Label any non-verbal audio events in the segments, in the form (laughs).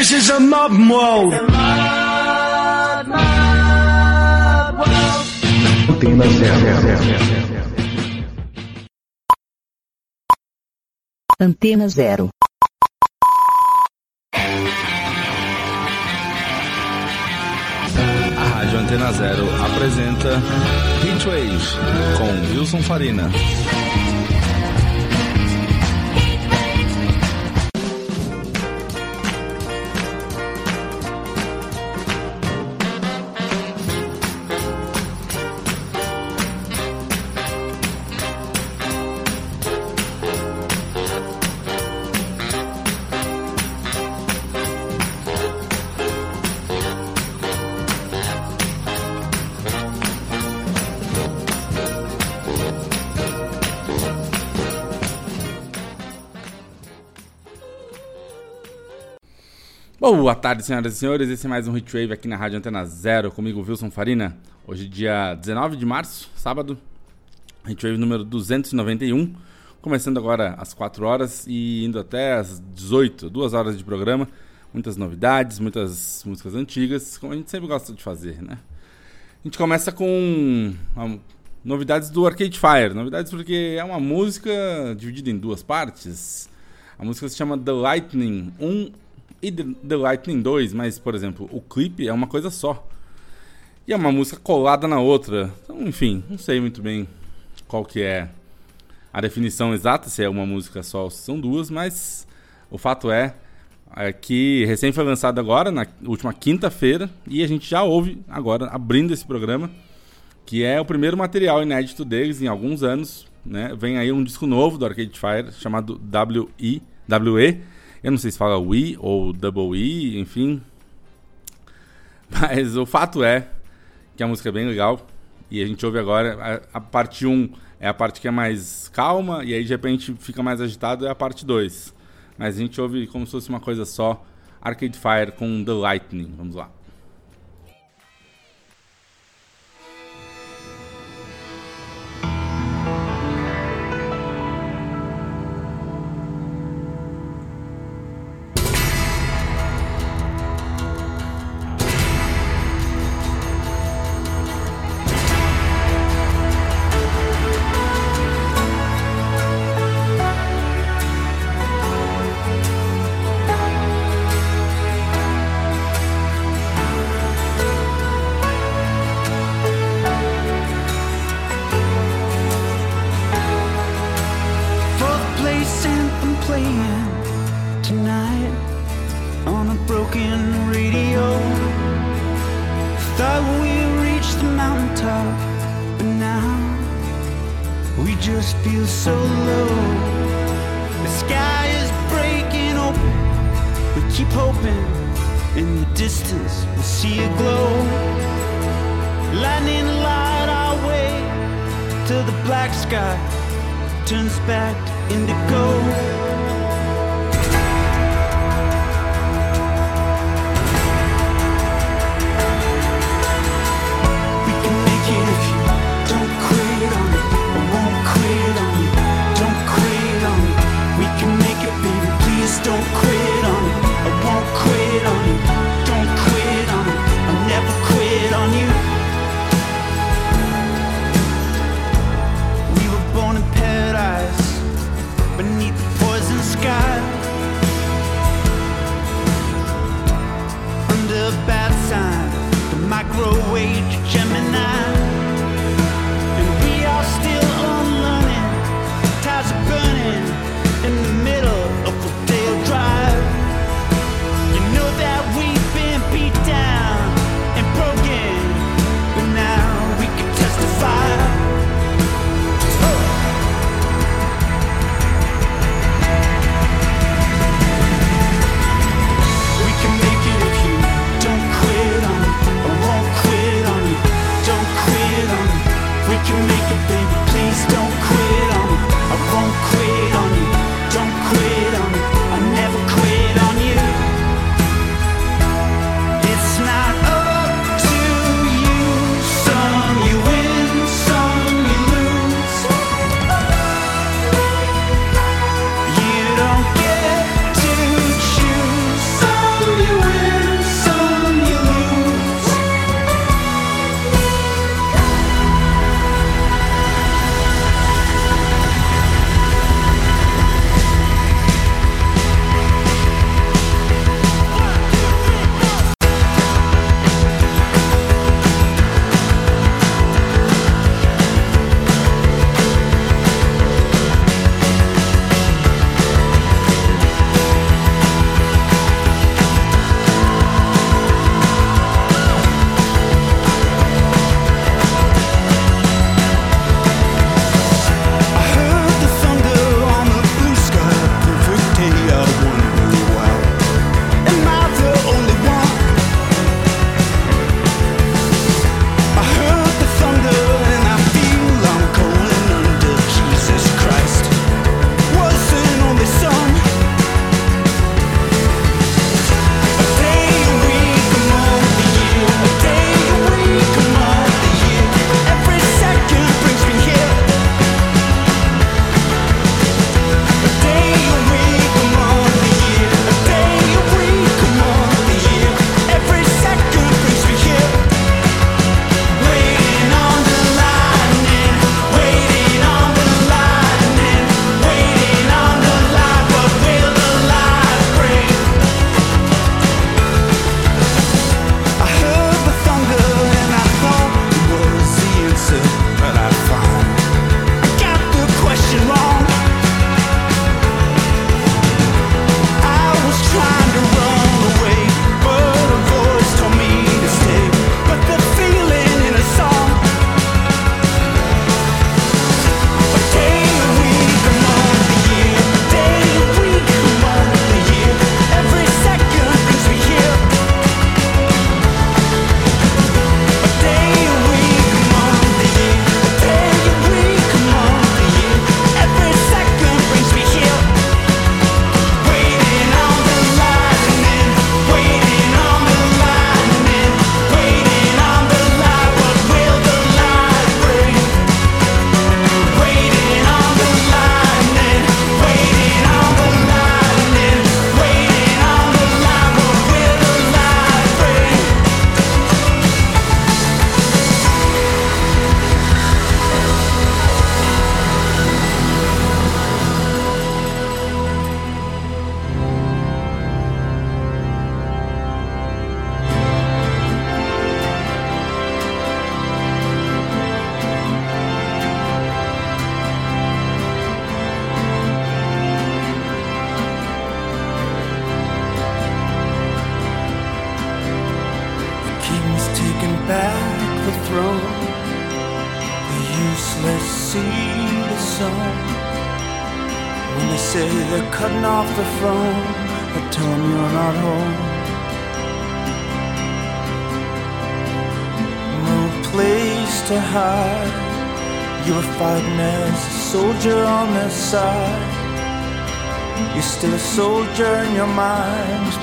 This is a modern world. Antena zero. Antena Zero. A Rádio Antena Zero apresenta Heatwave com Wilson Farina. Boa tarde, senhoras e senhores. Esse é mais um Hitwave aqui na Rádio Antena Zero, comigo, Wilson Farina. Hoje, dia 19 de março, sábado, Hitwave número 291. Começando agora às 4 horas e indo até às 18, duas horas de programa. Muitas novidades, muitas músicas antigas, como a gente sempre gosta de fazer, né? A gente começa com ah, novidades do Arcade Fire. Novidades porque é uma música dividida em duas partes. A música se chama The Lightning 1 e The Lightning 2, mas, por exemplo, o clipe é uma coisa só. E é uma música colada na outra. Então, enfim, não sei muito bem qual que é a definição exata, se é uma música só ou se são duas, mas o fato é, é que recém foi lançado agora, na última quinta-feira, e a gente já ouve agora, abrindo esse programa, que é o primeiro material inédito deles em alguns anos. Né? Vem aí um disco novo do Arcade Fire chamado W.I. W.E. Eu não sei se fala Wii ou Double E, enfim. Mas o fato é que a música é bem legal. E a gente ouve agora. A, a parte 1 é a parte que é mais calma, e aí de repente fica mais agitado, é a parte 2. Mas a gente ouve como se fosse uma coisa só. Arcade Fire com The Lightning. Vamos lá.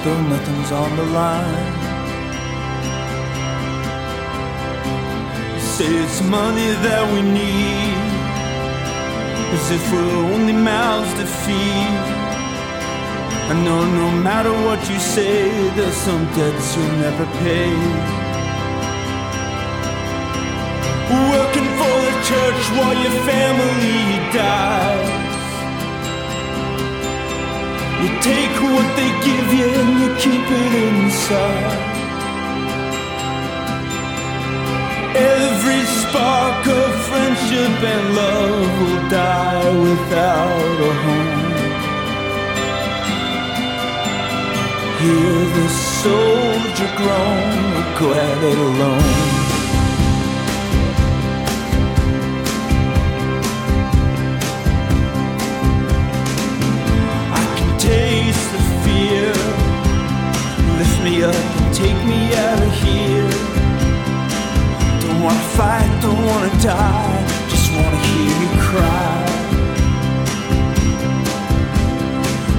Still nothing's on the line. You say it's money that we need, as if we're only mouths to feed. I know no matter what you say, there's some debts you'll never pay. Working for the church while your family dies. You take what they give you and you keep it inside. Every spark of friendship and love will die without a home. Hear the soldier groan, go at it alone. Me up and take me out of here. Don't wanna fight, don't wanna die, just wanna hear you cry.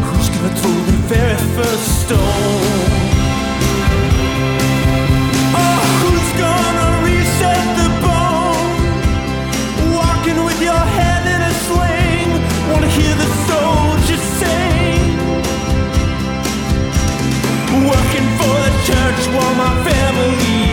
Who's gonna throw the very first stone? Oh, who's gonna reset the bone? Walking with your head in a sling. Wanna hear the soldiers sing. Working church while my family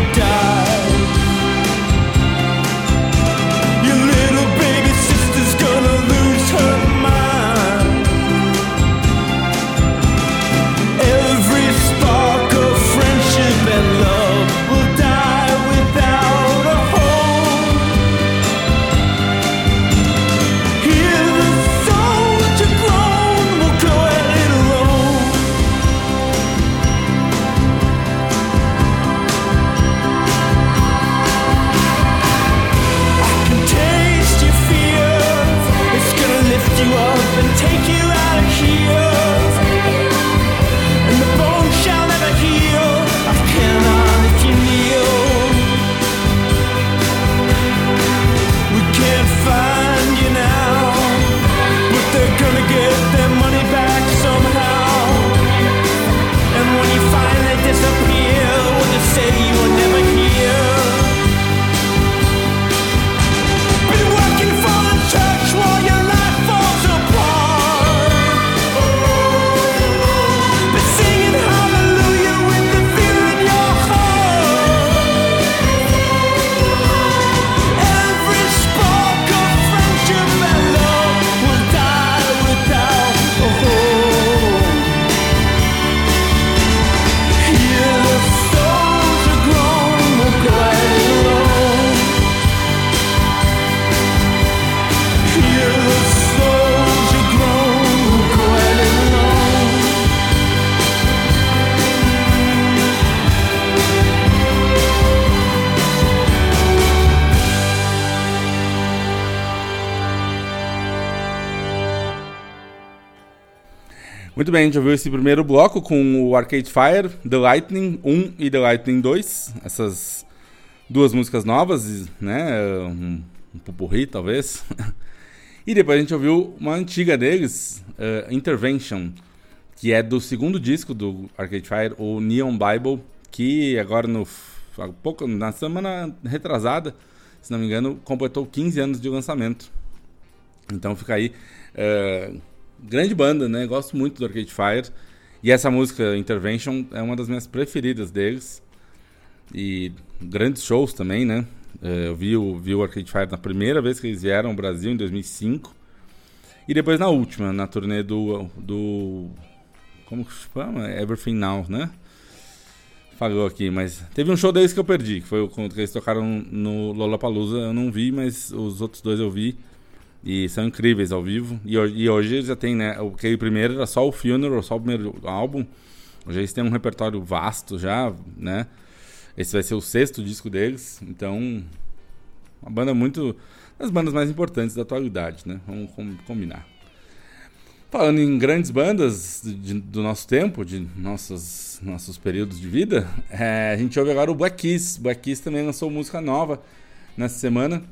bem, a gente ouviu esse primeiro bloco com o Arcade Fire, The Lightning 1 e The Lightning 2. Essas duas músicas novas, né? Um, um pupurri, talvez. (laughs) e depois a gente ouviu uma antiga deles, eh, Intervention, que é do segundo disco do Arcade Fire, o Neon Bible, que agora no pouco na semana retrasada, se não me engano, completou 15 anos de lançamento. Então fica aí eh, grande banda, né? Gosto muito do Arcade Fire. E essa música, Intervention, é uma das minhas preferidas deles. E grandes shows também, né? Eh, Eu vi o, vi o Arcade Fire na primeira vez que eles vieram ao Brasil, em 2005. E depois na última, na turnê do. do como que chama? Everything Now, né? Falou aqui, mas teve um show deles que eu perdi, que foi o que eles tocaram no Lollapalooza, eu não vi, mas os outros dois eu vi. E são incríveis ao vivo. E, e hoje já tem, né? O que primeiro era só o Funeral, só o primeiro álbum. Hoje eles têm um repertório vasto já, né? Esse vai ser o sexto disco deles, então. Uma banda muito. das bandas mais importantes da atualidade, né? Vamos combinar. Falando em grandes bandas de, do nosso tempo, de nossos, nossos períodos de vida, é, a gente ouve agora o Black Keys. Black Keys também lançou música nova nessa semana.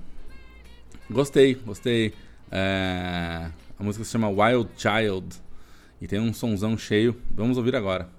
Gostei, gostei. É, a música se chama Wild Child e tem um sonzão cheio. Vamos ouvir agora.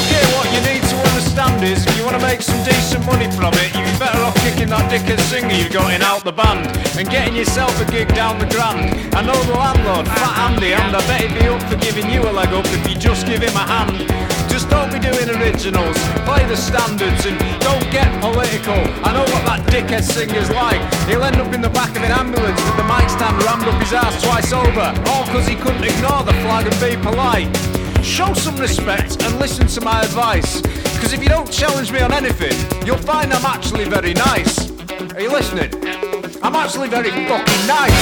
Okay, what you need to understand is if you want to make some decent money from it, you'd be better off kicking that dickhead singer you've got in out the band and getting yourself a gig down the grand. I know the landlord, Fat Andy, and I bet he'd be up for giving you a leg up if you just give him a hand. Just don't be doing originals, play the standards and don't get political. I know what that dickhead singer's like. He'll end up in the back of an ambulance with the mic stand rammed up his ass twice over, all because he couldn't ignore the flag and be polite show some respect and listen to my advice. Because if you don't challenge me on anything, you'll find I'm actually very nice. Are you listening? I'm actually very fucking nice.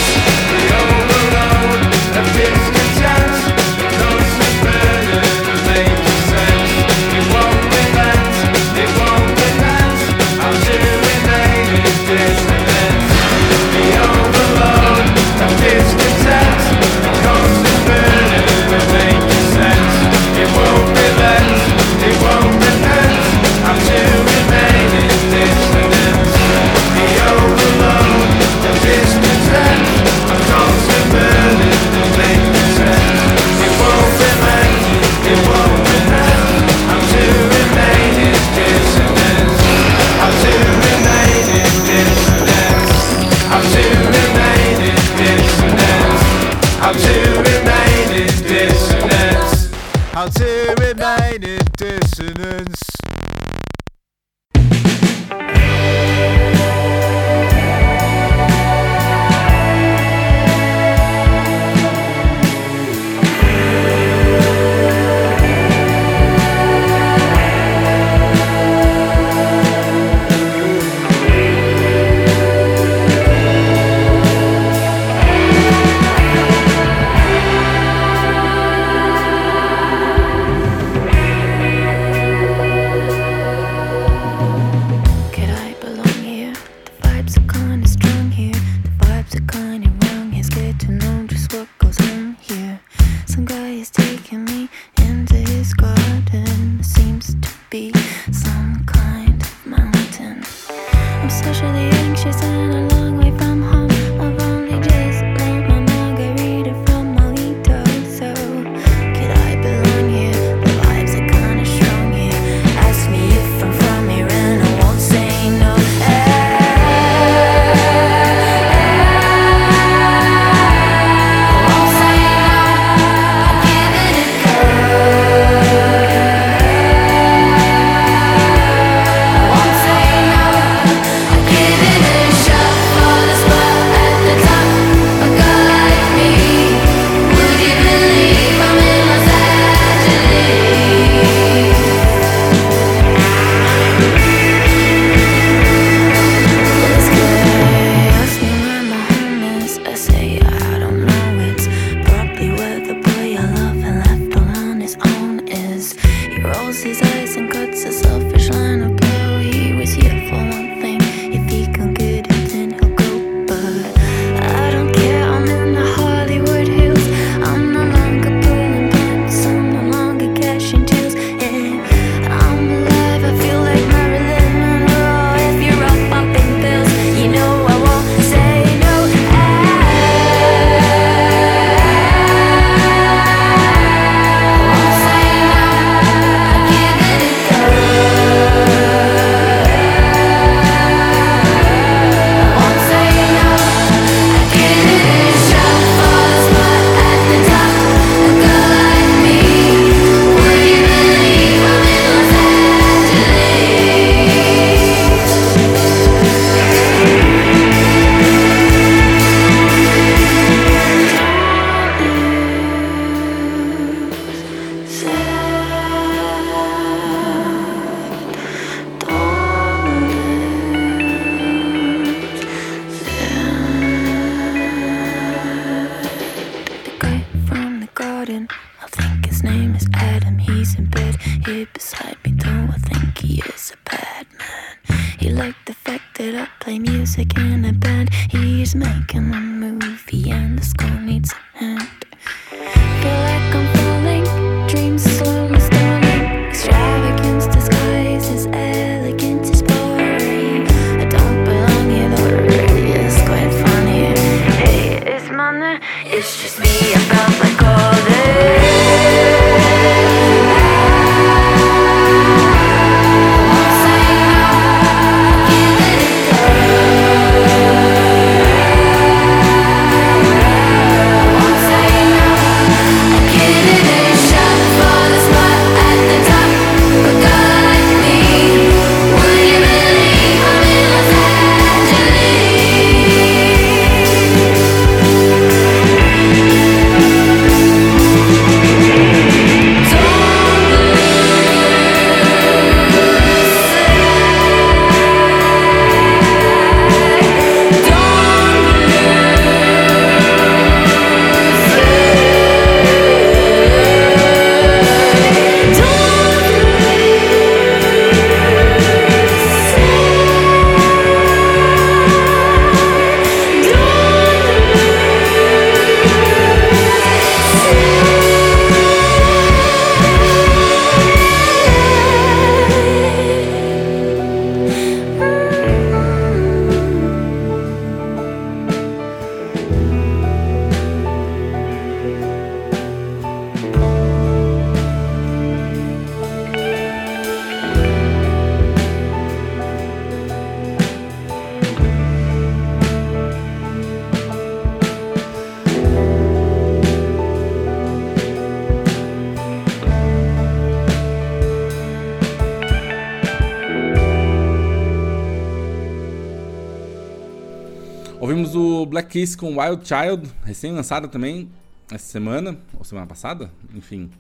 Kiss com Wild Child, recém-lançada também essa semana, ou semana passada, enfim,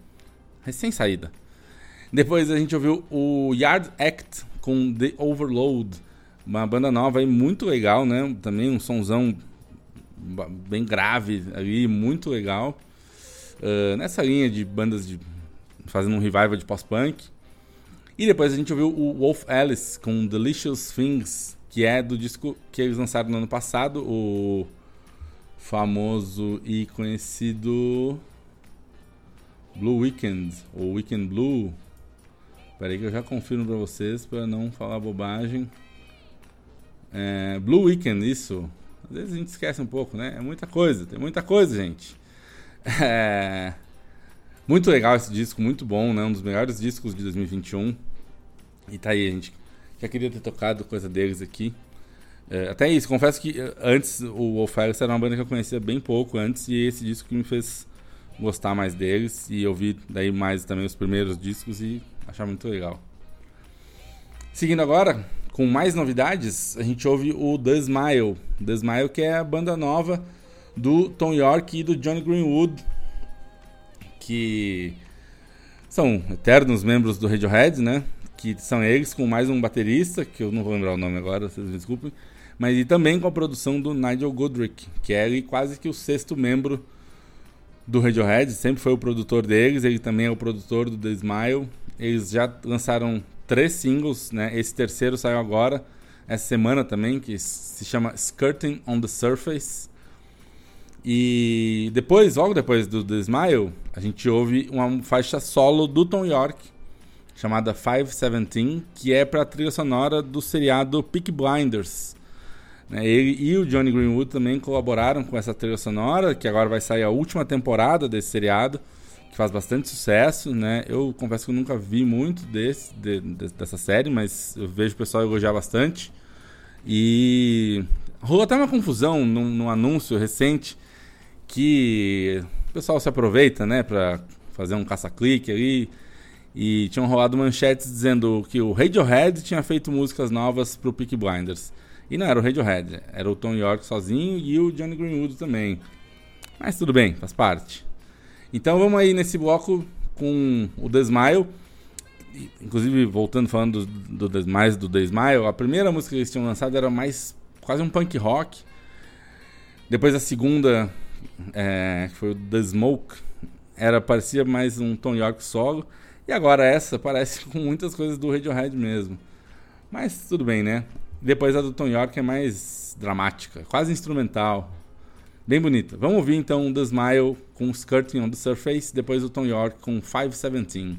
recém-saída. Depois a gente ouviu o Yard Act com The Overload, uma banda nova aí muito legal, né? Também um sonzão bem grave ali, muito legal. Ah, nessa linha de bandas de fazendo um revival de pós-punk. E depois a gente ouviu o Wolf Alice com Delicious Things, que é do disco que eles lançaram no ano passado, o famoso e conhecido Blue Weekend, ou Weekend Blue. Peraí que eu já confirmo pra vocês para não falar bobagem. É, Blue Weekend, isso. Às vezes a gente esquece um pouco, né? É muita coisa, tem muita coisa, gente. (laughs) É, muito legal esse disco, muito bom, né? Um dos melhores discos de 2021. E tá aí, gente. Já queria ter tocado coisa deles aqui. É, até isso, confesso que eh, antes o Wolf Alice era uma banda que eu conhecia bem pouco antes e esse disco que me fez gostar mais deles e ouvir daí mais também os primeiros discos e achar muito legal. Seguindo agora, com mais novidades, a gente ouve o The Smile. The Smile que é a banda nova do Tom York e do Johnny Greenwood, que são eternos membros do Radiohead, né? Que são eles com mais um baterista, que eu não vou lembrar o nome agora, vocês me desculpem. Mas e também com a produção do Nigel Godrich, que é quase que o sexto membro do Radiohead, sempre foi o produtor deles, ele também é o produtor do The Smile. Eles já lançaram três singles, né? Esse terceiro saiu agora, essa semana também, que se chama Skirting on the Surface. E depois, logo depois do The Smile, a gente ouve uma faixa solo do Tom York, chamada 517, que é para a trilha sonora do seriado Peak Blinders. Né, Ele e o Johnny Greenwood também colaboraram com essa trilha sonora, que agora vai sair a última temporada desse seriado, que faz bastante sucesso. Né? Eu confesso que eu nunca vi muito desse, de- de- dessa série, mas eu vejo o pessoal elogiar bastante. E rolou até uma confusão num, num anúncio recente que o pessoal se aproveita, né, pra fazer um caça-clique ali. E tinham rolado manchetes dizendo que o Radiohead tinha feito músicas novas pro Peaky Blinders. E não era o Radiohead, era o Tom York sozinho e o Johnny Greenwood também. Mas tudo bem, faz parte. Então vamos aí nesse bloco com o The Smile. Inclusive, voltando falando do, do mais do The Smile, a primeira música que eles tinham lançado era mais quase um punk rock. Depois a segunda, é, que foi o The Smoke, era, parecia mais um Tom York solo. E agora essa (laughs) parece com muitas coisas do Radiohead mesmo. Mas tudo bem, né? Depois a do Tom York é mais dramática, quase instrumental. Bem bonita. Vamos ouvir então The Smile com Skirting on the Surface, depois o Tom York com 517.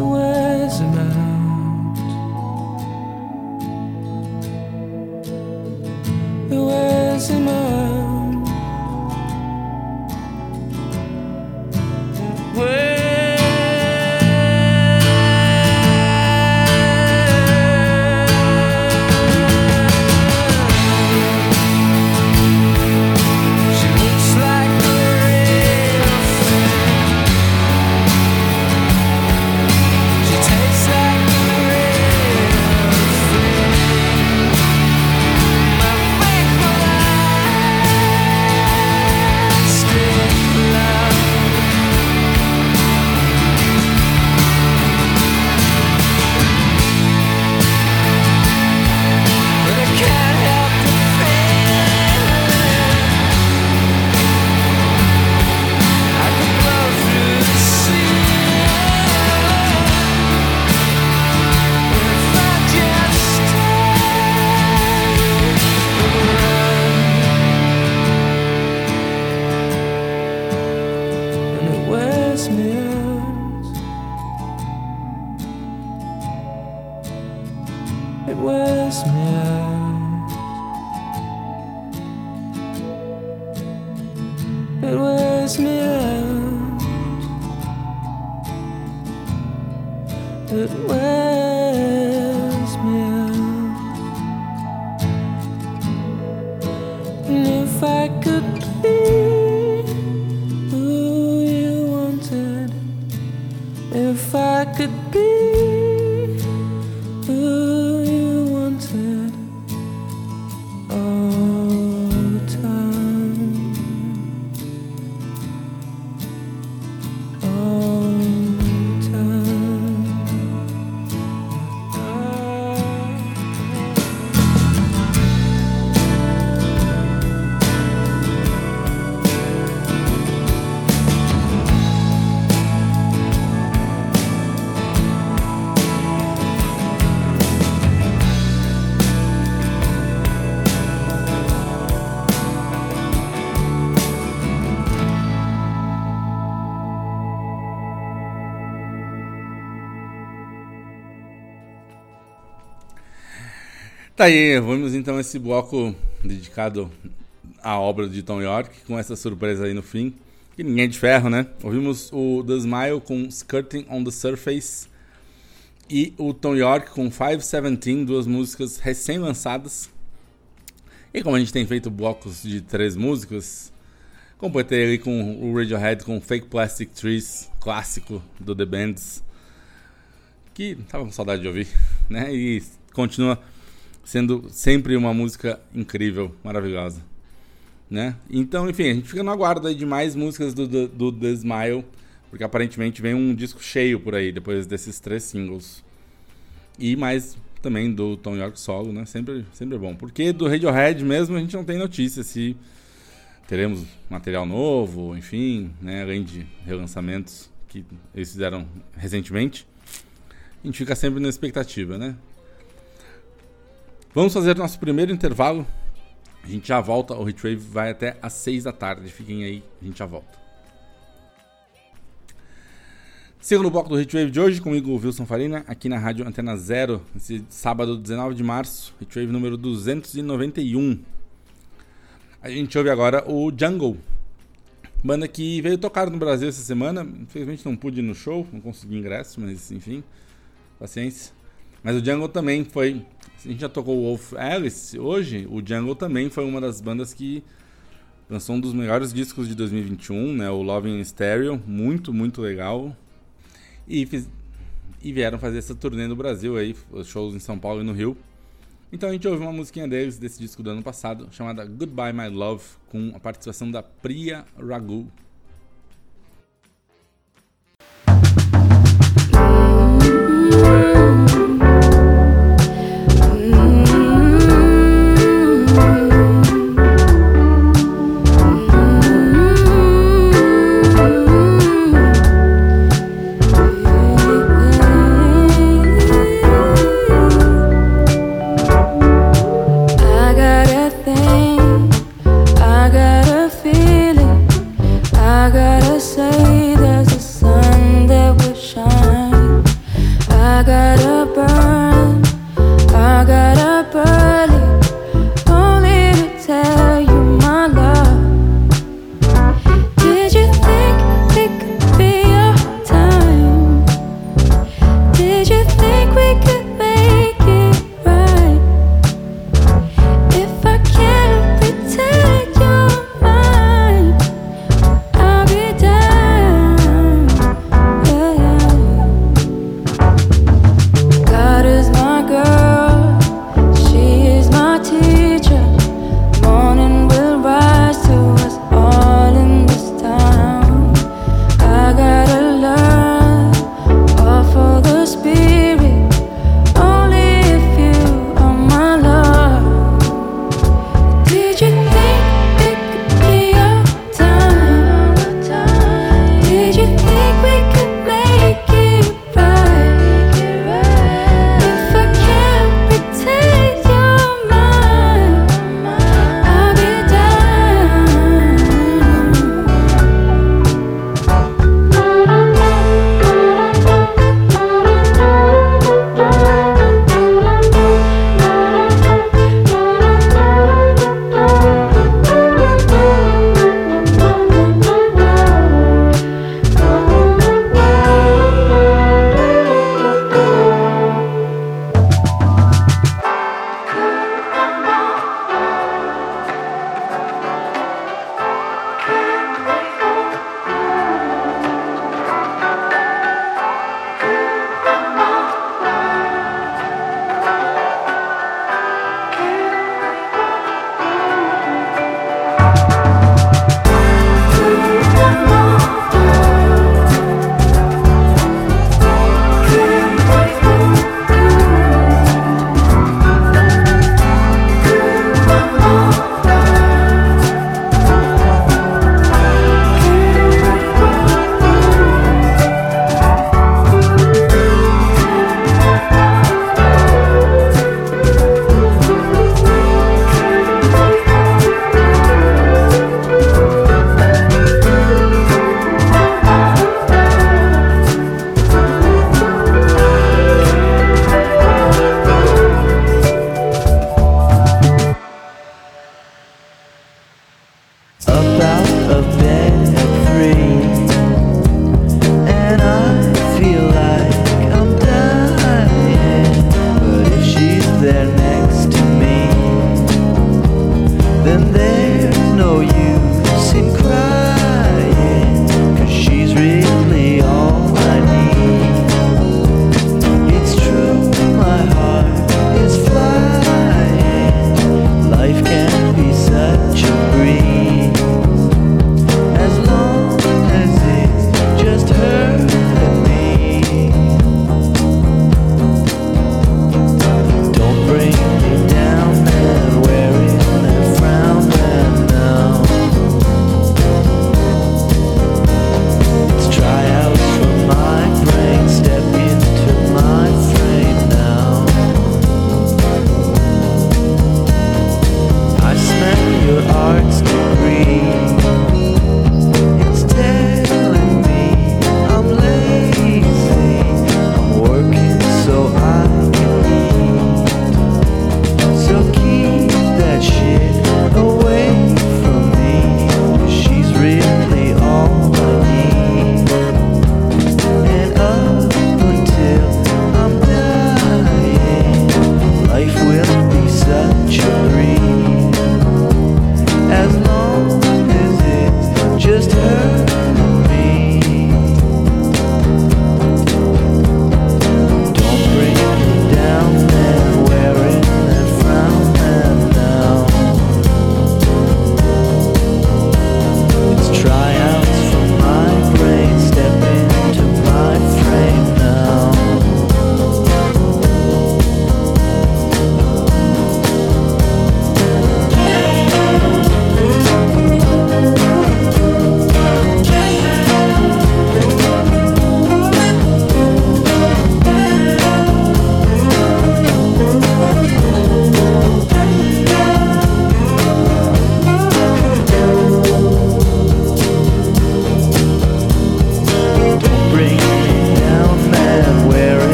was mine. Tá aí, vamos então esse bloco dedicado à obra de Tom York, com essa surpresa aí no fim. E ninguém é de ferro, né? Ouvimos o The Smile com Skirting on the Surface. E o Tom York com 517, duas músicas recém-lançadas. E como a gente tem feito blocos de três músicas, completei ali com o Radiohead com Fake Plastic Trees, clássico do The Bands, que tava com saudade de ouvir, né? E continua sendo sempre uma música incrível, maravilhosa, né? Então, enfim, a gente fica no aguardo de mais músicas do, do, do The Smile, porque aparentemente vem um disco cheio por aí depois desses três singles. E mais também do Tom York solo, né? Sempre, sempre bom. Porque do Radiohead mesmo a gente não tem notícia se teremos material novo, enfim, né? Além de relançamentos que eles fizeram recentemente. A gente fica sempre na expectativa, né? Vamos fazer nosso primeiro intervalo. A gente já volta. O Retrave vai até às 6 da tarde. Fiquem aí, a gente já volta. Segundo bloco do Retrave de hoje, comigo, Wilson Farina, aqui na Rádio Antena Zero, esse sábado 19 de março, Retrave número 291. A gente ouve agora o Jungle, banda que veio tocar no Brasil essa semana. Infelizmente não pude ir no show, não consegui ingresso, mas enfim, paciência. Mas o Jungle também foi. A gente já tocou o Wolf Alice hoje, o Jungle também foi uma das bandas que lançou um dos melhores discos de 2021, né? O Love in Stereo, muito, muito legal. E, fiz, e vieram fazer essa turnê no Brasil aí, shows em São Paulo e no Rio. Então a gente ouviu uma musiquinha deles desse disco do ano passado, chamada Goodbye My Love, com a participação da Priya Raghu.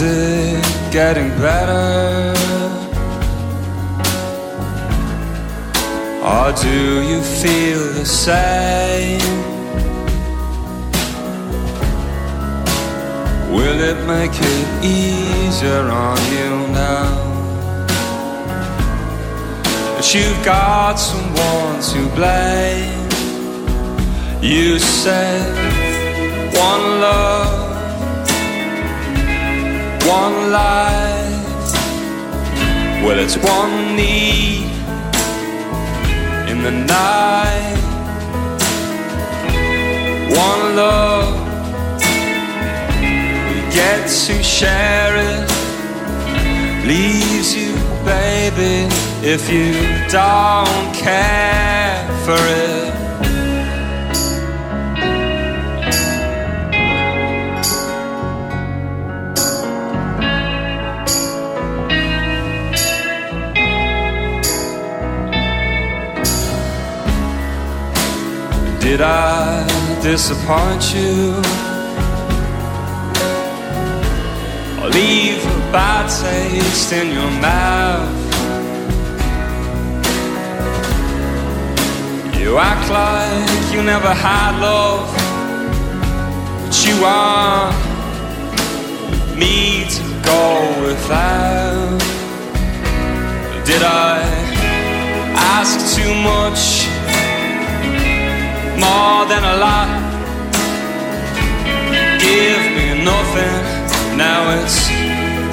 Is it getting better? Or do you feel the same? Will it make it easier on you now? That you've got someone to blame. You said one love, one life. Well, it's one need in the night. One love, we get to share it. Leaves you, baby, if you don't care for it. Did I disappoint you? Or leave a bad taste in your mouth? You act like you never had love, but you want me to go without. Did I ask too much? More than a lot. Give me nothing, now it's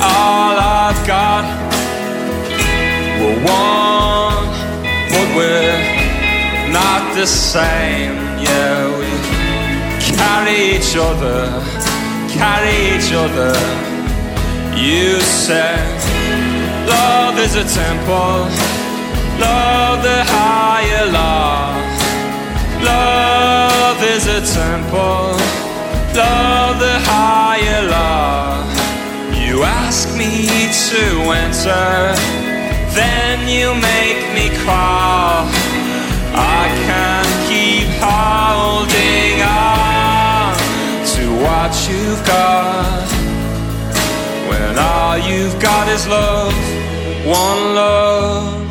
all I've got. We're one, but we're not the same. Yeah, we carry each other, carry each other. You said love is a temple, love the higher law. Love is a temple, love the higher law. You ask me to enter, then you make me crawl. I can't keep holding on to what you've got when all you've got is love, one love,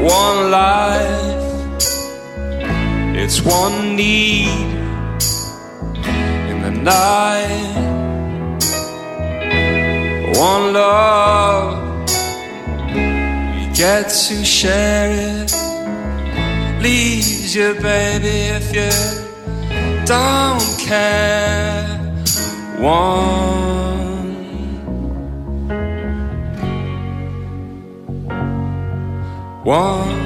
one life. It's one need in the night, one love. We get to share it. Leaves you, baby, if you don't care. One. One.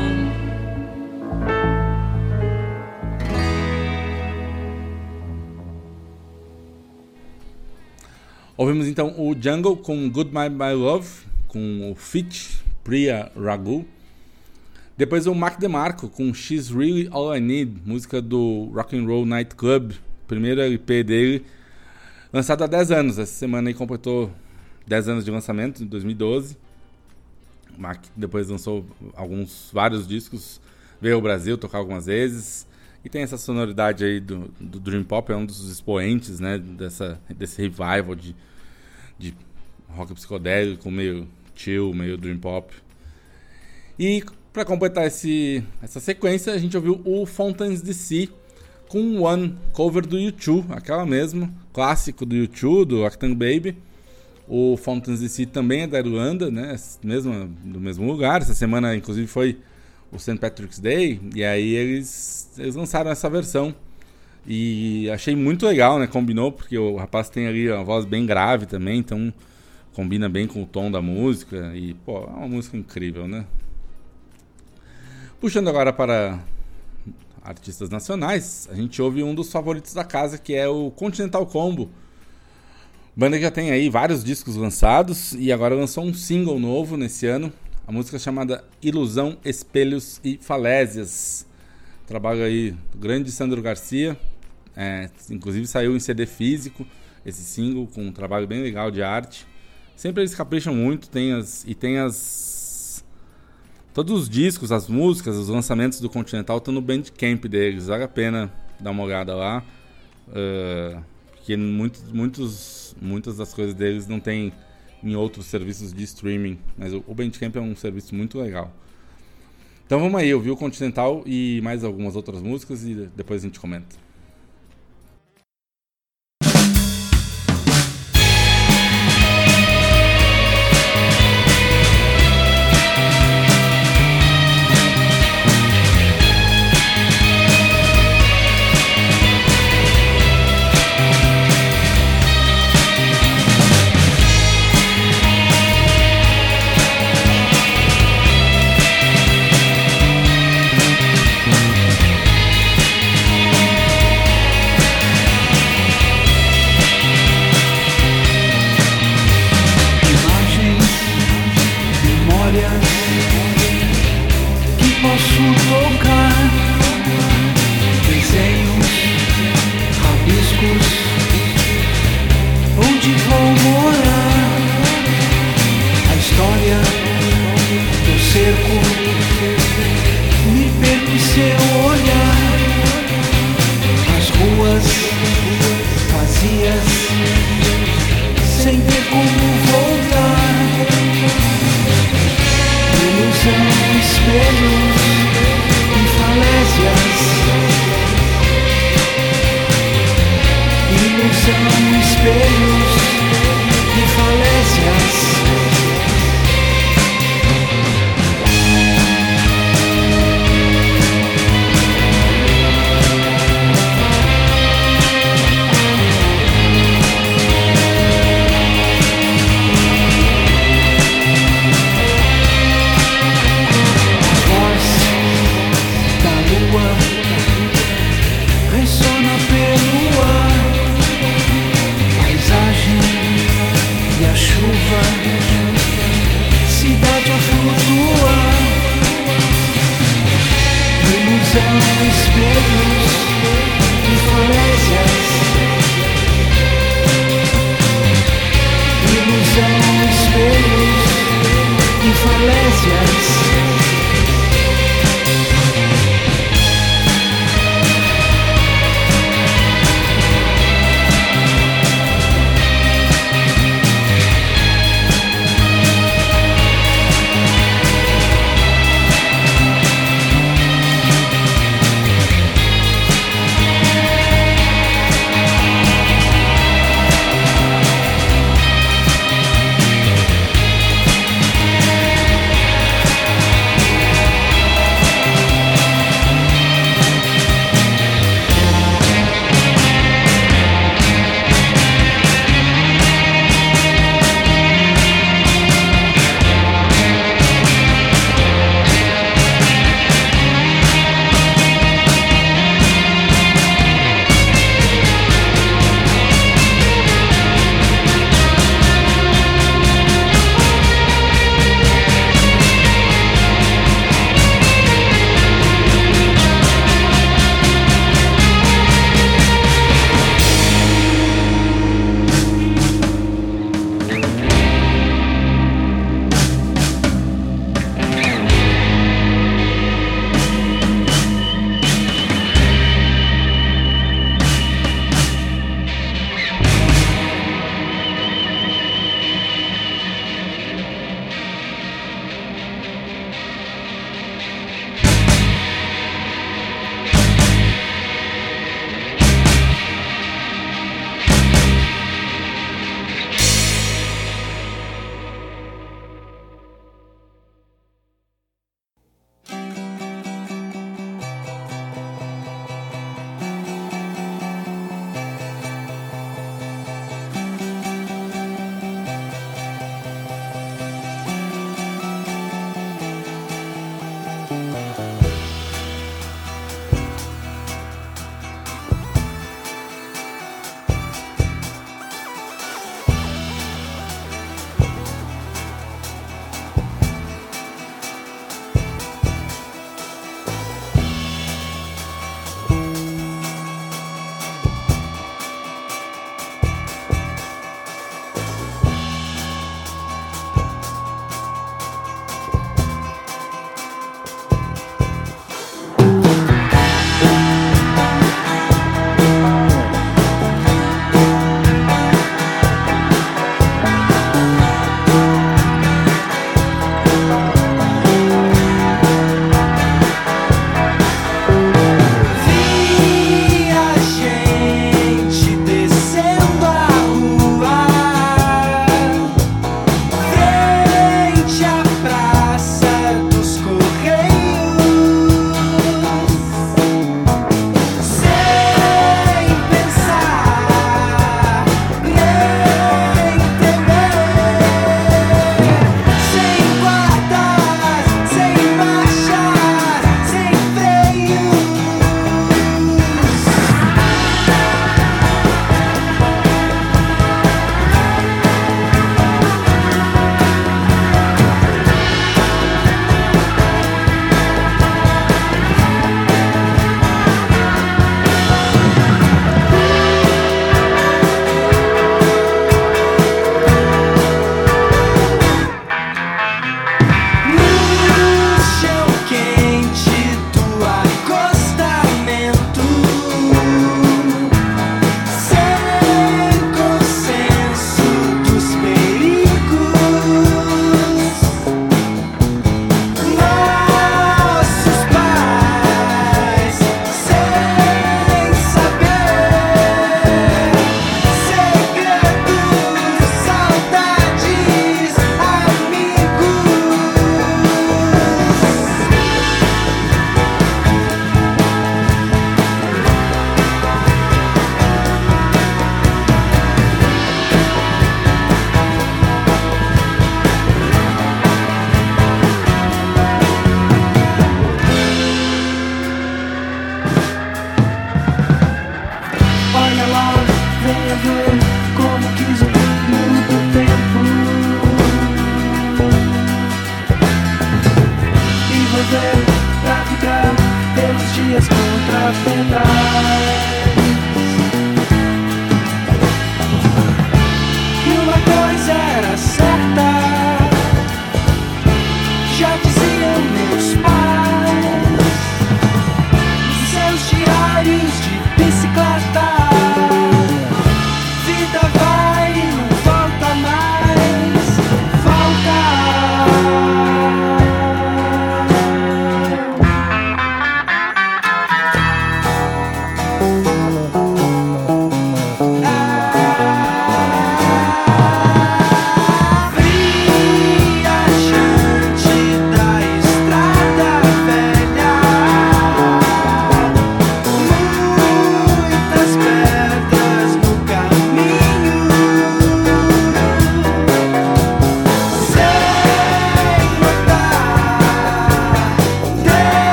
Ouvimos então o Jungle com Good My Love, com o Fit Priya Raghu. Depois o Mark DeMarco com She's Really All I Need, música do Rock and Roll Night Club, primeiro LP dele, lançado há 10 anos. Essa semana aí completou 10 anos de lançamento, em 2012. O Mark depois lançou alguns, vários discos, veio ao Brasil tocar algumas vezes. E tem essa sonoridade aí do, do Dream Pop, é um dos expoentes né, dessa, desse revival de, de rock psicodélico, meio chill, meio Dream Pop. E para completar esse, essa sequência, a gente ouviu o Fountains DC com One, cover do YouTube, aquela mesma, clássico do YouTube, do Octane Baby. O Fountains DC também é da Irlanda, né? Mesmo, do mesmo lugar. Essa semana, inclusive, foi o St. Patrick's Day, e aí eles, eles lançaram essa versão. E achei muito legal, né? Combinou, porque o rapaz tem ali uma voz bem grave também, então combina bem com o tom da música. E, pô, é uma música incrível, né? Puxando agora para artistas nacionais, a gente ouve um dos favoritos da casa, que é o Continental Combo. Banda que já tem aí vários discos lançados e agora lançou um single novo nesse ano, a música é chamada Ilusão, Espelhos e Falésias. Trabalho aí do grande Sandro Garcia. É, inclusive saiu em CD físico esse single com um trabalho bem legal de arte. Sempre eles capricham muito, tem as, e tem as todos os discos, as músicas, os lançamentos do Continental estão no Bandcamp deles. Vale a pena dar uma olhada lá, uh, porque muitos, muitos, muitas das coisas deles não tem em outros serviços de streaming. Mas o Bandcamp é um serviço muito legal. Então vamos aí, eu vi o Continental e mais algumas outras músicas e depois a gente comenta. baby.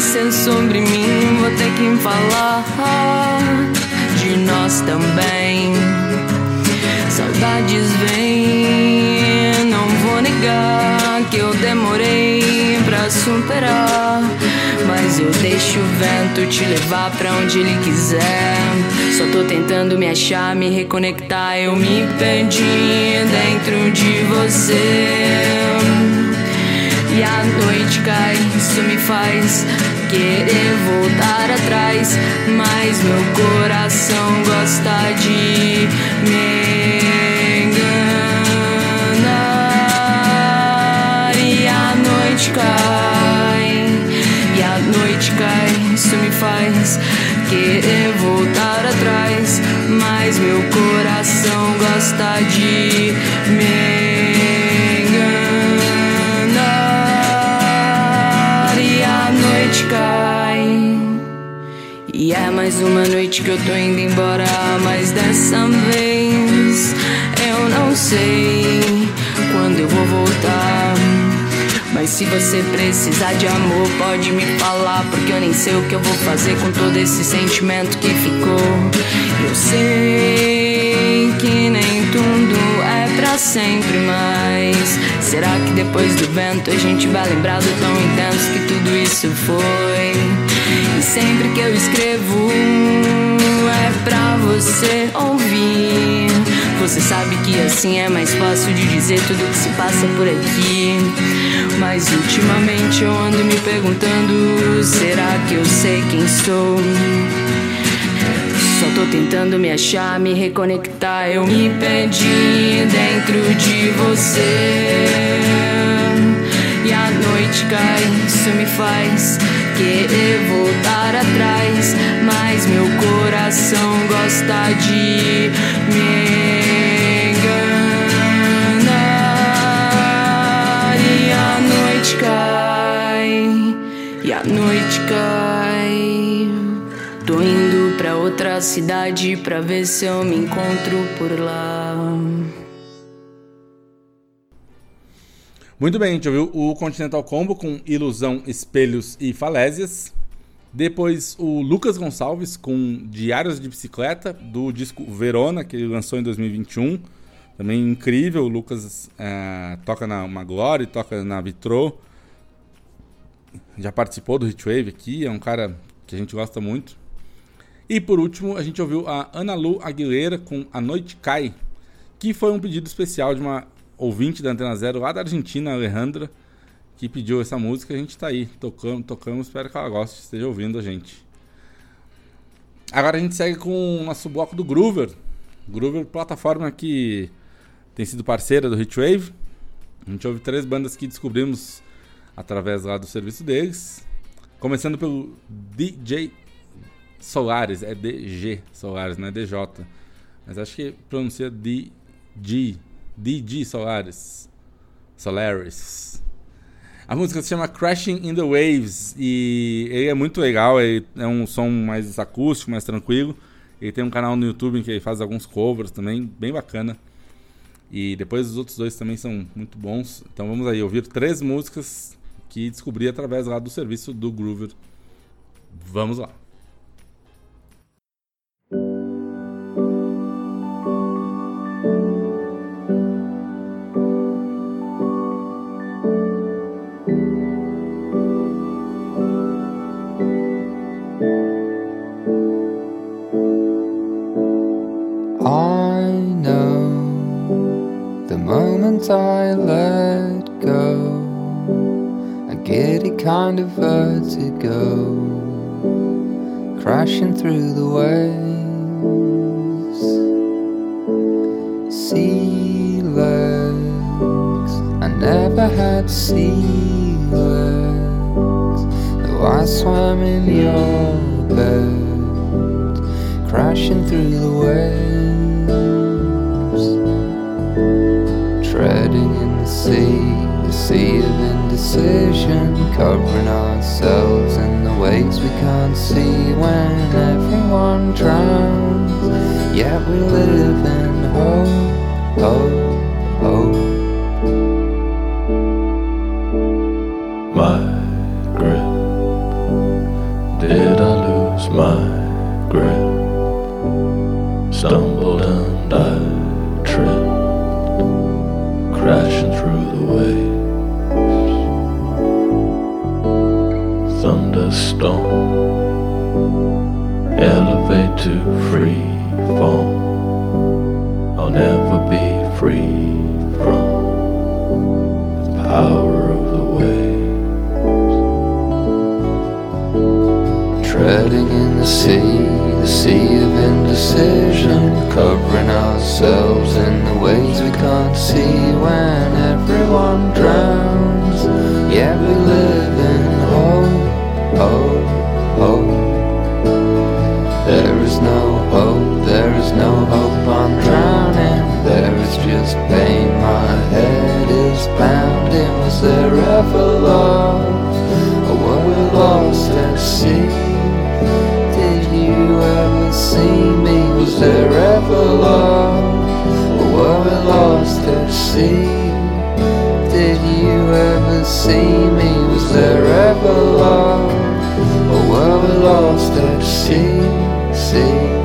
Ser sobre mim, vou ter que falar de nós também. Saudades vêm, não vou negar que eu demorei pra superar. Mas eu deixo o vento te levar pra onde ele quiser. Só tô tentando me achar, me reconectar. Eu me perdi dentro de você. E a noite cai, isso me faz querer voltar atrás. Mas meu coração gosta de me enganar. E a noite cai, e a noite cai, isso me faz querer voltar atrás. Mas meu coração gosta de me enganar. Noite cai. E é mais uma noite que eu tô indo embora, mas dessa vez eu não sei quando eu vou voltar. Mas se você precisar de amor, pode me falar, porque eu nem sei o que eu vou fazer com todo esse sentimento que ficou. Eu sei que nem tudo sempre, mas será que depois do vento a gente vai lembrar do tão intenso que tudo isso foi? E sempre que eu escrevo é pra você ouvir. Você sabe que assim é mais fácil de dizer tudo que se passa por aqui. Mas ultimamente eu ando me perguntando: será que eu sei quem sou? Só tô tentando me achar, me reconectar. Eu me perdi dentro de você. E a noite cai, isso me faz querer voltar atrás. Mas meu coração gosta de me enganar. E a noite cai, e a noite cai. Outra cidade pra ver se eu me encontro por lá. Muito bem, a gente ouviu o Continental Combo com Ilusão, Espelhos e Falésias. Depois o Lucas Gonçalves com Diários de Bicicleta, do disco Verona, que ele lançou em 2021. Também incrível, o Lucas eh, toca na uma Glória, toca na Vitrô. Já participou do Hitwave aqui, é um cara que a gente gosta muito. E por último, a gente ouviu a Ana Lu Aguilera com A Noite Cai, que foi um pedido especial de uma ouvinte da Antena Zero lá da Argentina, Alejandra, que pediu essa música. A gente tá aí, tocando, tocamos, espero que ela goste, esteja ouvindo a gente. Agora a gente segue com o nosso bloco do Groover. Groover, plataforma que tem sido parceira do Hitwave. A gente ouve três bandas que descobrimos através lá do serviço deles. Começando pelo DJ Solares, é DG Solares, não é DJ. Mas acho que pronuncia DG, DG Solares. Solaris. A música se chama Crashing in the Waves e ele é muito legal, ele é um som mais acústico, mais tranquilo. Ele tem um canal no YouTube em que ele faz alguns covers também, bem bacana. E depois os outros dois também são muito bons. Então vamos aí ouvir três músicas que descobri através lá do serviço do Groover. Vamos lá. Moment I let go, I get a kind of vertigo, crashing through the waves. Sea legs, I never had sea legs, though I swam in your bed crashing through the waves, treading in the sea, the sea of indecision, covering ourselves in the ways we can't see when everyone drowns. Yet we live in hope, hope, hope. my grip? Did I lose my grip? Stumbled free fall. I'll never be free from the power of the waves. Treading in the sea, the sea of indecision, covering ourselves in the waves we can't see when everyone drowns. Yet we live Was there ever love, or were we lost at sea? Did you ever see me? Was there ever love, or were we lost at sea? Did you ever see me? Was there ever love, or were we lost at sea? Sea,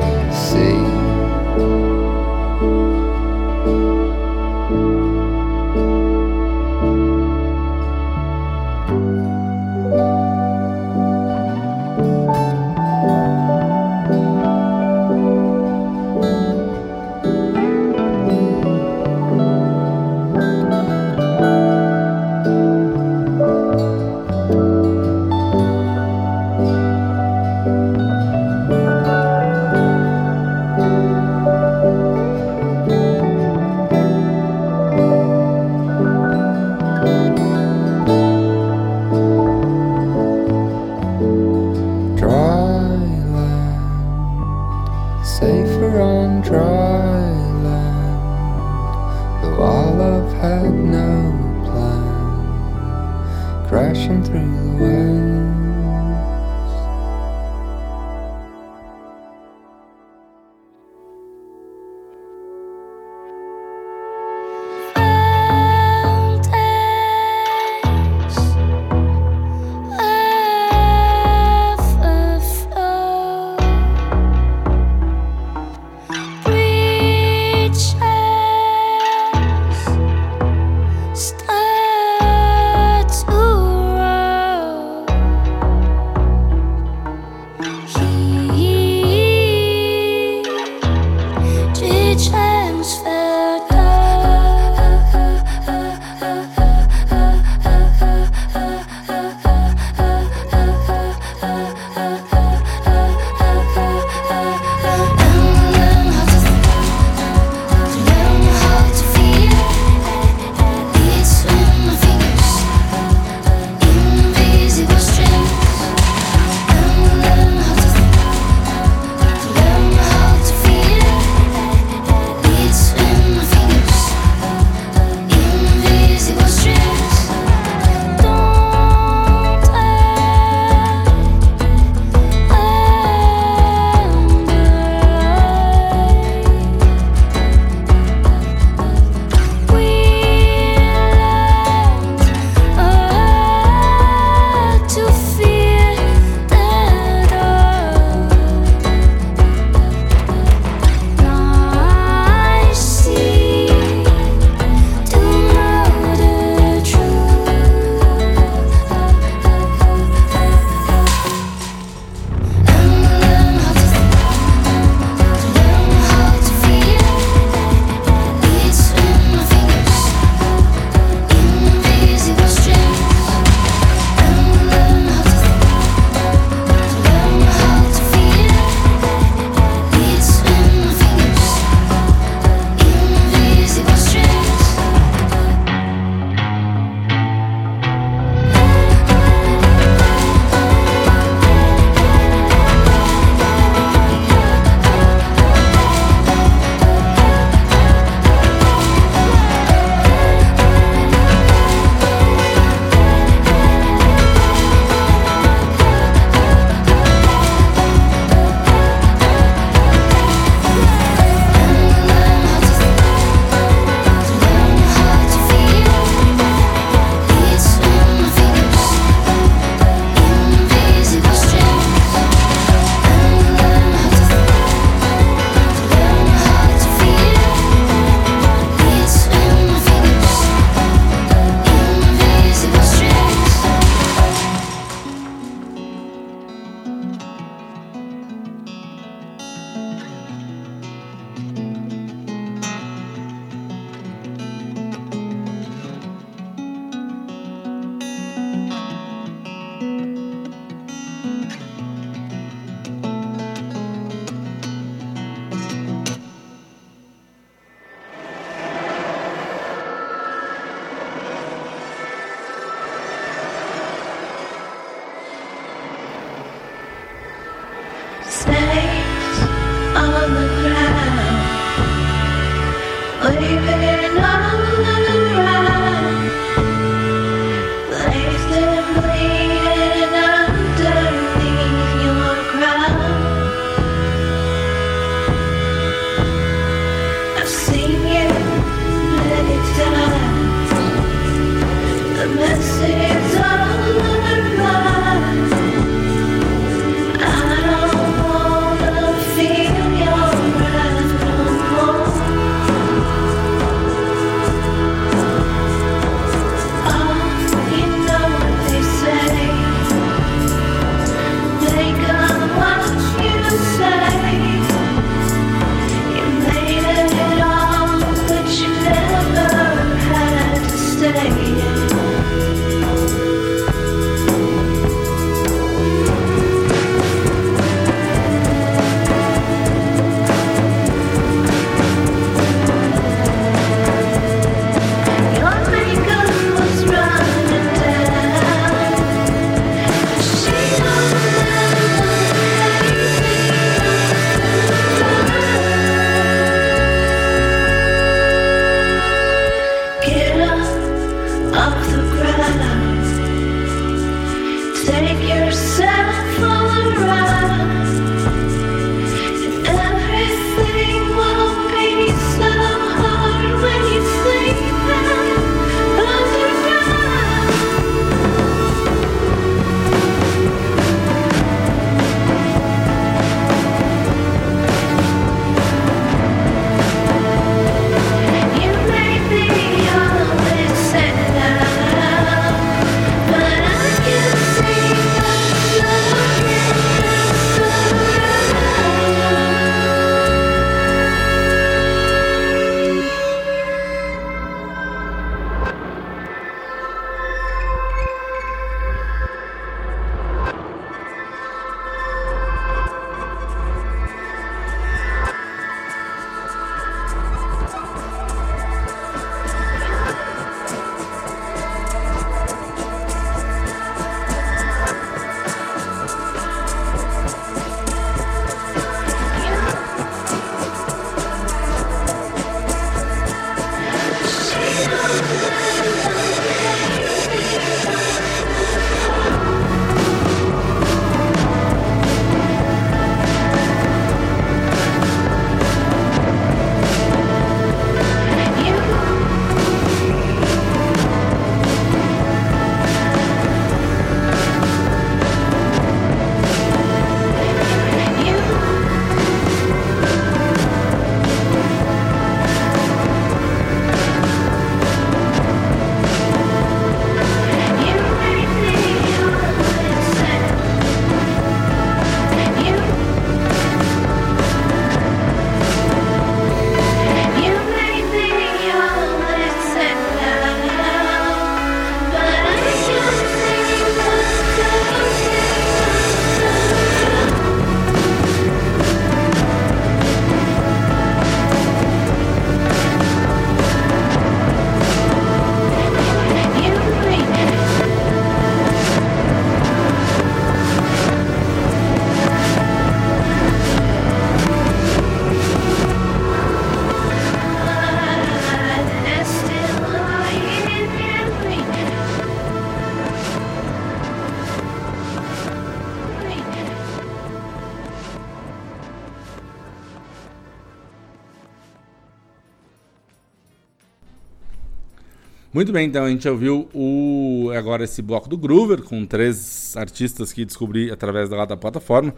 Muito bem, então a gente ouviu o agora esse bloco do Groover com três artistas que descobri através da, da plataforma.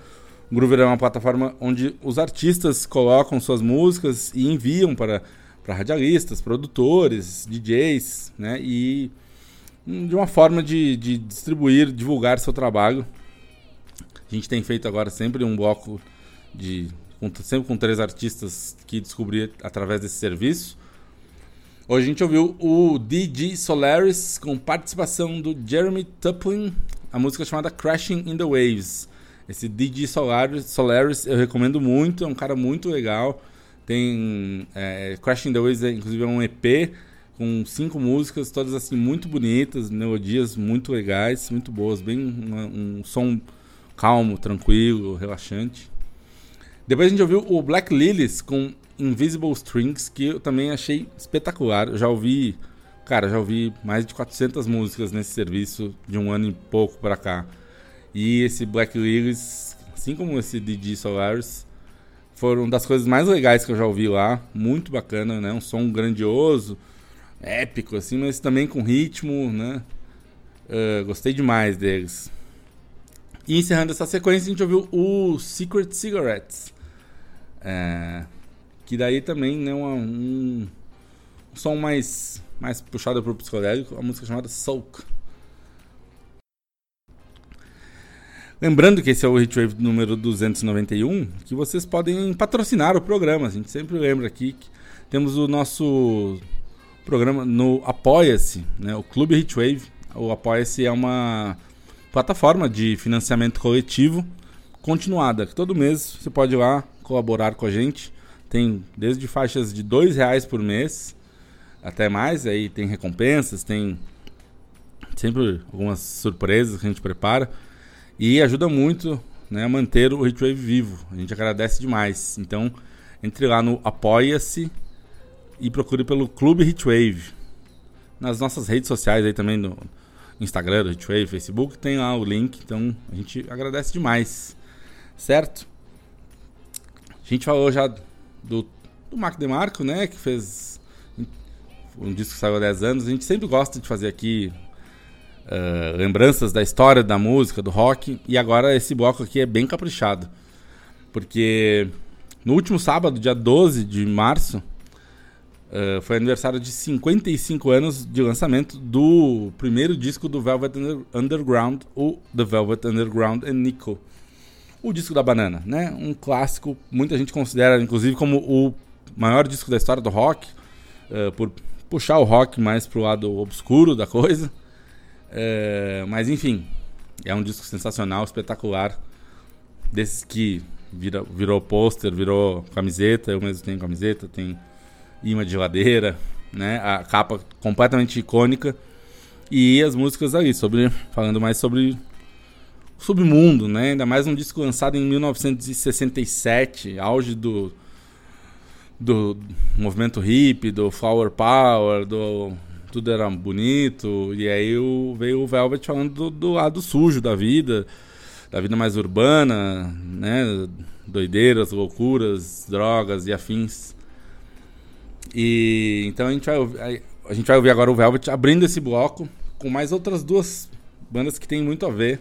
O Groover é uma plataforma onde os artistas colocam suas músicas e enviam para, para radialistas, produtores, DJs, né? E hum, de uma forma de, de distribuir, divulgar seu trabalho. A gente tem feito agora sempre um bloco de com- sempre com três artistas que descobri através desse serviço. Hoje a gente ouviu o DJ Solaris com participação do Jeremy Tuplin, a música chamada Crashing in the Waves. Esse DJ Solaris, Solaris eu recomendo muito, é um cara muito legal. Tem é, Crashing in the Waves, é, inclusive é um EP com cinco músicas, todas assim muito bonitas, melodias muito legais, muito boas, bem um som calmo, tranquilo, relaxante. Depois a gente ouviu o Black Lilies com Invisible Strings, que eu também achei espetacular. Eu já ouvi, cara, já ouvi mais de 400 músicas nesse serviço de um ano e pouco pra cá. E esse Black Lilies, assim como esse DJ Solaris, foram das coisas mais legais que eu já ouvi lá. Muito bacana, né? Um som grandioso, épico, assim, mas também com ritmo, né? Uh, gostei demais deles. E encerrando essa sequência, a gente ouviu o Secret Cigarettes. É, que daí também né, uma, um, som mais, mais puxado para o psicodélico, a música chamada Soak. Lembrando que esse é o Hitwave número 291, que vocês podem patrocinar o programa. A gente sempre lembra aqui que temos o nosso programa no Apoia-se, né, o Clube Hitwave. O Apoia-se é uma plataforma de financiamento coletivo continuada. Todo mês você pode ir lá colaborar com a gente. Tem desde faixas de dois reais por mês até mais. Aí tem recompensas, tem sempre algumas surpresas que a gente prepara e ajuda muito né, a manter o Hitwave vivo. A gente agradece demais. Então entre lá no Apoia-se e procure pelo Clube Hitwave. Nas nossas redes sociais aí também no Instagram, do Hitwave, Facebook, tem lá o link. Então a gente agradece demais. Certo? A gente falou já do, do Marco DeMarco, né? Que fez um disco que saiu há 10 anos. A gente sempre gosta de fazer aqui uh, lembranças da história da música, do rock. E agora esse bloco aqui é bem caprichado. Porque no último sábado, dia 12 de março, uh, foi aniversário de 55 anos de lançamento do primeiro disco do Velvet Underground, o The Velvet Underground and Nico o disco da banana, né? Um clássico, muita gente considera, inclusive, como o maior disco da história do rock, uh, por puxar o rock mais pro lado obscuro da coisa. Uh, mas enfim, é um disco sensacional, espetacular, desses que vira, virou pôster, virou camiseta, eu mesmo tenho camiseta, tem imã de geladeira, né? A capa completamente icônica e as músicas ali sobre falando mais sobre submundo, né? Ainda mais um disco lançado em 1967, auge do do movimento hippie, do flower power, do tudo era bonito, e aí o, veio o Velvet falando do, do, lado sujo da vida, da vida mais urbana, né? Doideiras, loucuras, drogas e afins. E então a gente vai a gente vai ouvir agora o Velvet abrindo esse bloco com mais outras duas bandas que tem muito a ver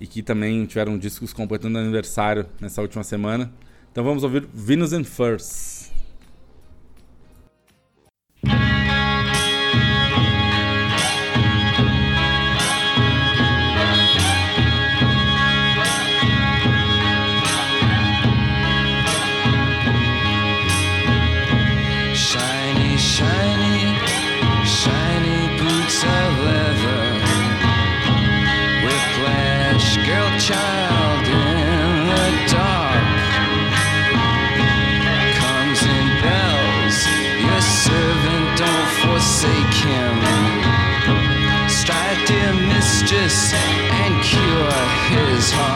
e que também tiveram discos completando aniversário nessa última semana. Então vamos ouvir Venus and Furs. His heart.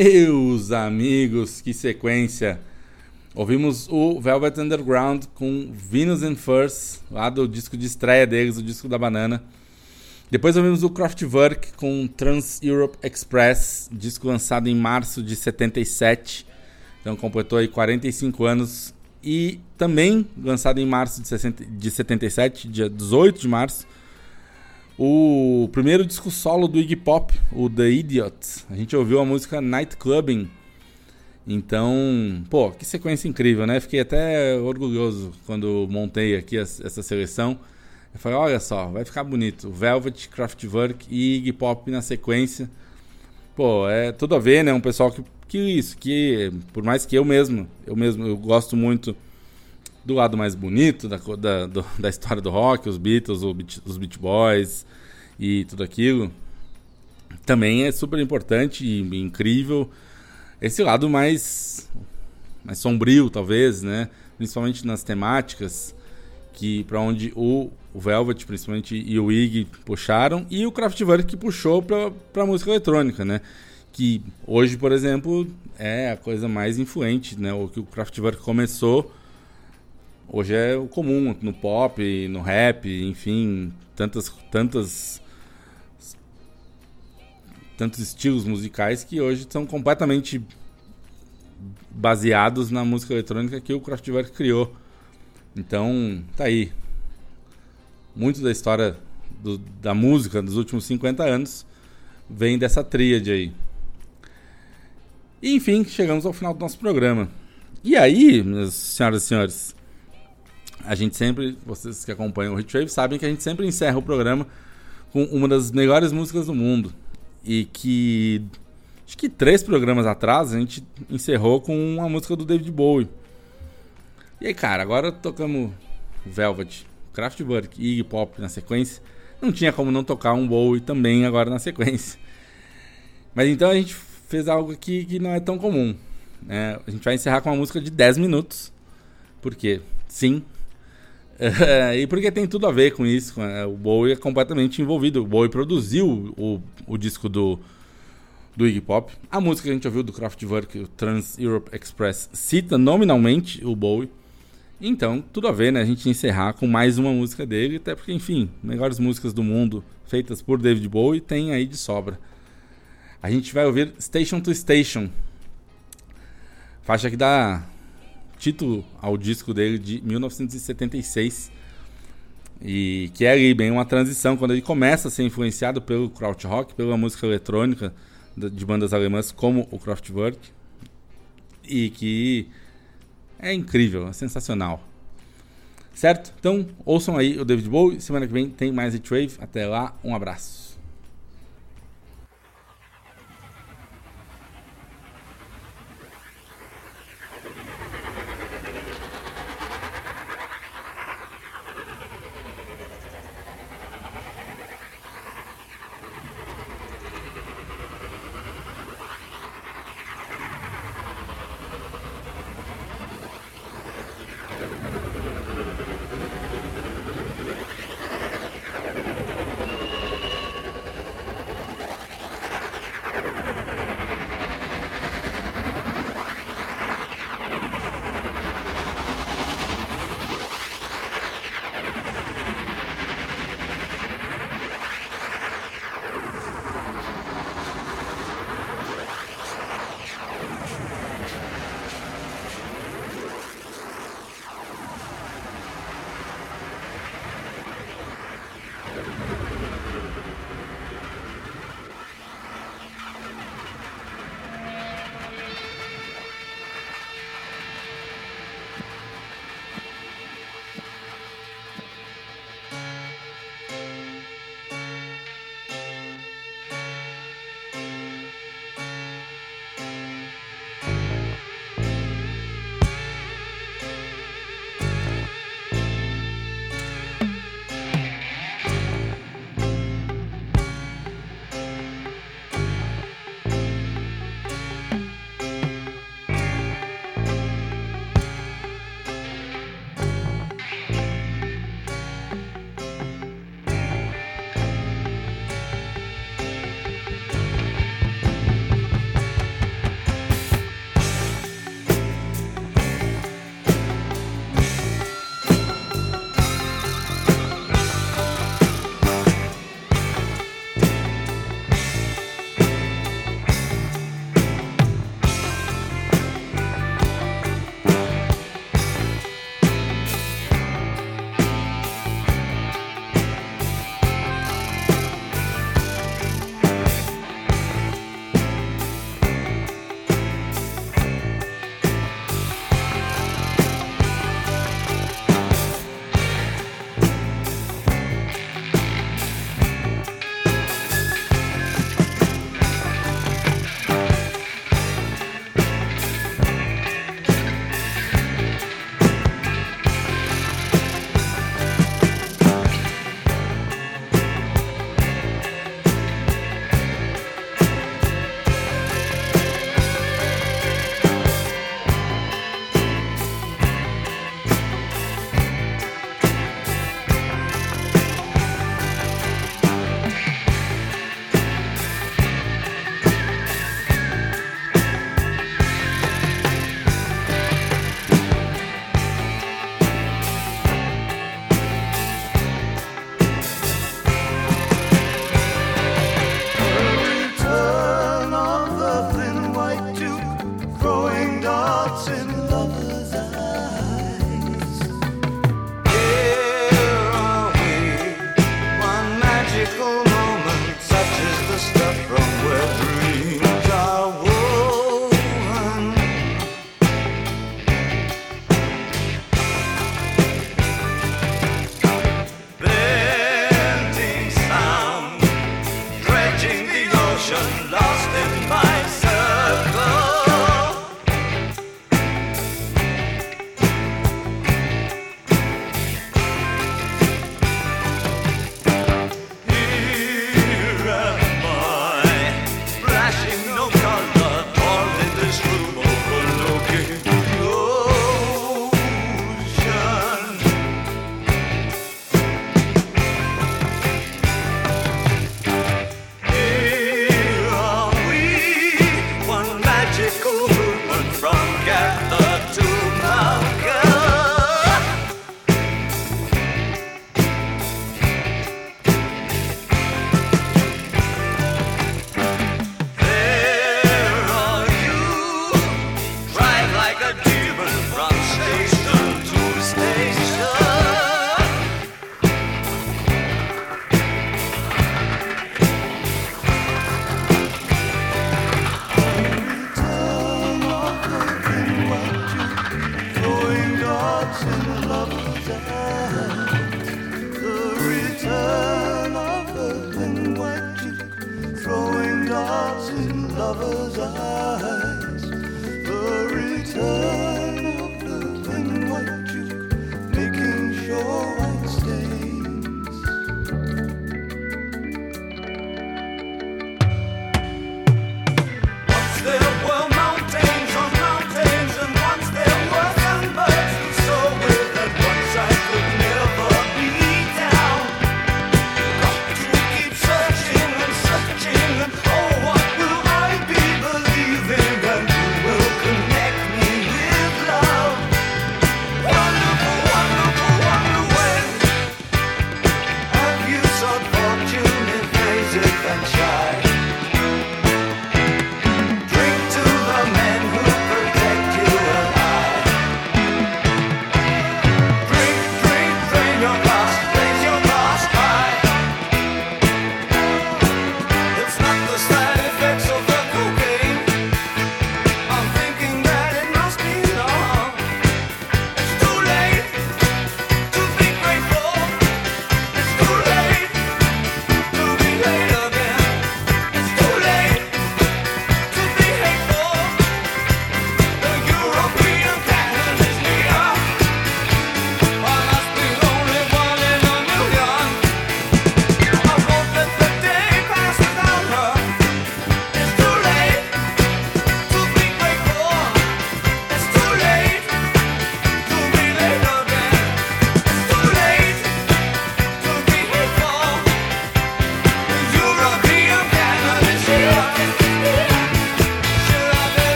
Meus amigos, que sequência! Ouvimos o Velvet Underground com Venus and Furs, lá do disco de estreia deles, o disco da banana. Depois ouvimos o Kraftwerk com Trans Europe Express, disco lançado em março de 77. Então completou aí 45 anos. E também lançado em março de, 60, de 77, dia 18 de março, o primeiro disco solo do Iggy Pop, o The Idiot. A gente ouviu a música Night Clubbing. Então, pô, que sequência incrível, né? Fiquei até orgulhoso quando montei aqui essa seleção. Eu falei, olha só, vai ficar bonito. Velvet, Kraftwerk e Iggy Pop na sequência. Pô, é tudo a ver, né? Um pessoal que, que isso, que por mais que eu mesmo, eu mesmo, eu gosto muito do lado mais bonito da, da, do- (laughs) da história do rock, os Beatles, Beat- os Beach Boys e tudo aquilo. Também é super importante e incrível esse lado mais mais sombrio, talvez, né? Principalmente nas temáticas que para onde o, o Velvet, principalmente e o Iggy puxaram e o Kraftwerk que puxou para para música eletrônica, né? Que hoje, por exemplo, é a coisa mais influente, né? O que o Kraftwerk começou hoje é o comum no pop, no rap, enfim, tantas tantas tantos estilos musicais que hoje são completamente baseados na música eletrônica que o Kraftwerk criou. Então, tá aí. Muito da história do- da música dos últimos 50 anos vem dessa tríade aí. E, enfim, chegamos ao final do nosso programa. E aí, minhas senhoras e senhores, a gente sempre, vocês que acompanham o Retrave sabem que a gente sempre encerra o programa com uma das melhores músicas do mundo. E que acho que três programas atrás a gente encerrou com uma música do David Bowie. E aí, cara, agora tocamos Velvet, Kraftwerk e Iggy Pop na sequência. Não tinha como não tocar um Bowie também agora na sequência. Mas então a gente fez algo aqui que não é tão comum. né? A gente vai encerrar com uma música de 10 minutos. Porque, sim. (laughs) É, e porque tem tudo a ver com isso. é, o Bowie é completamente envolvido. O Bowie produziu o, o disco do, do Iggy Pop. A música que a gente ouviu do Kraftwerk, o Trans Europe Express, cita nominalmente o Bowie. Então, tudo a ver, né? A gente encerrar com mais uma música dele, até porque, enfim, melhores músicas do mundo feitas por David Bowie tem aí de sobra. A gente vai ouvir Station to Station, faixa que dá título ao disco dele de 1976. E que é ali bem uma transição, quando ele começa a ser influenciado pelo krautrock, pela música eletrônica de bandas alemãs como o Kraftwerk. E que é incrível, é sensacional. Certo? Então, ouçam aí o David Bowie. Semana que vem tem mais Hitwave. Até lá, um abraço. The ocean,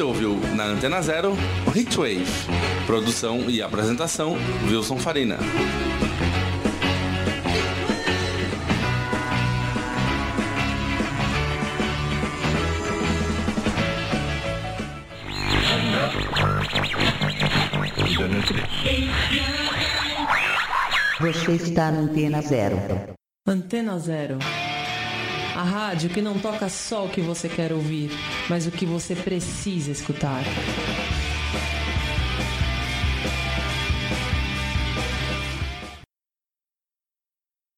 Você ouviu na Antena Zero Hitwave. Produção e apresentação Wilson Farina. Você está na Antena Zero. Antena Zero. A rádio que não toca só o que você quer ouvir, mas o que você precisa escutar.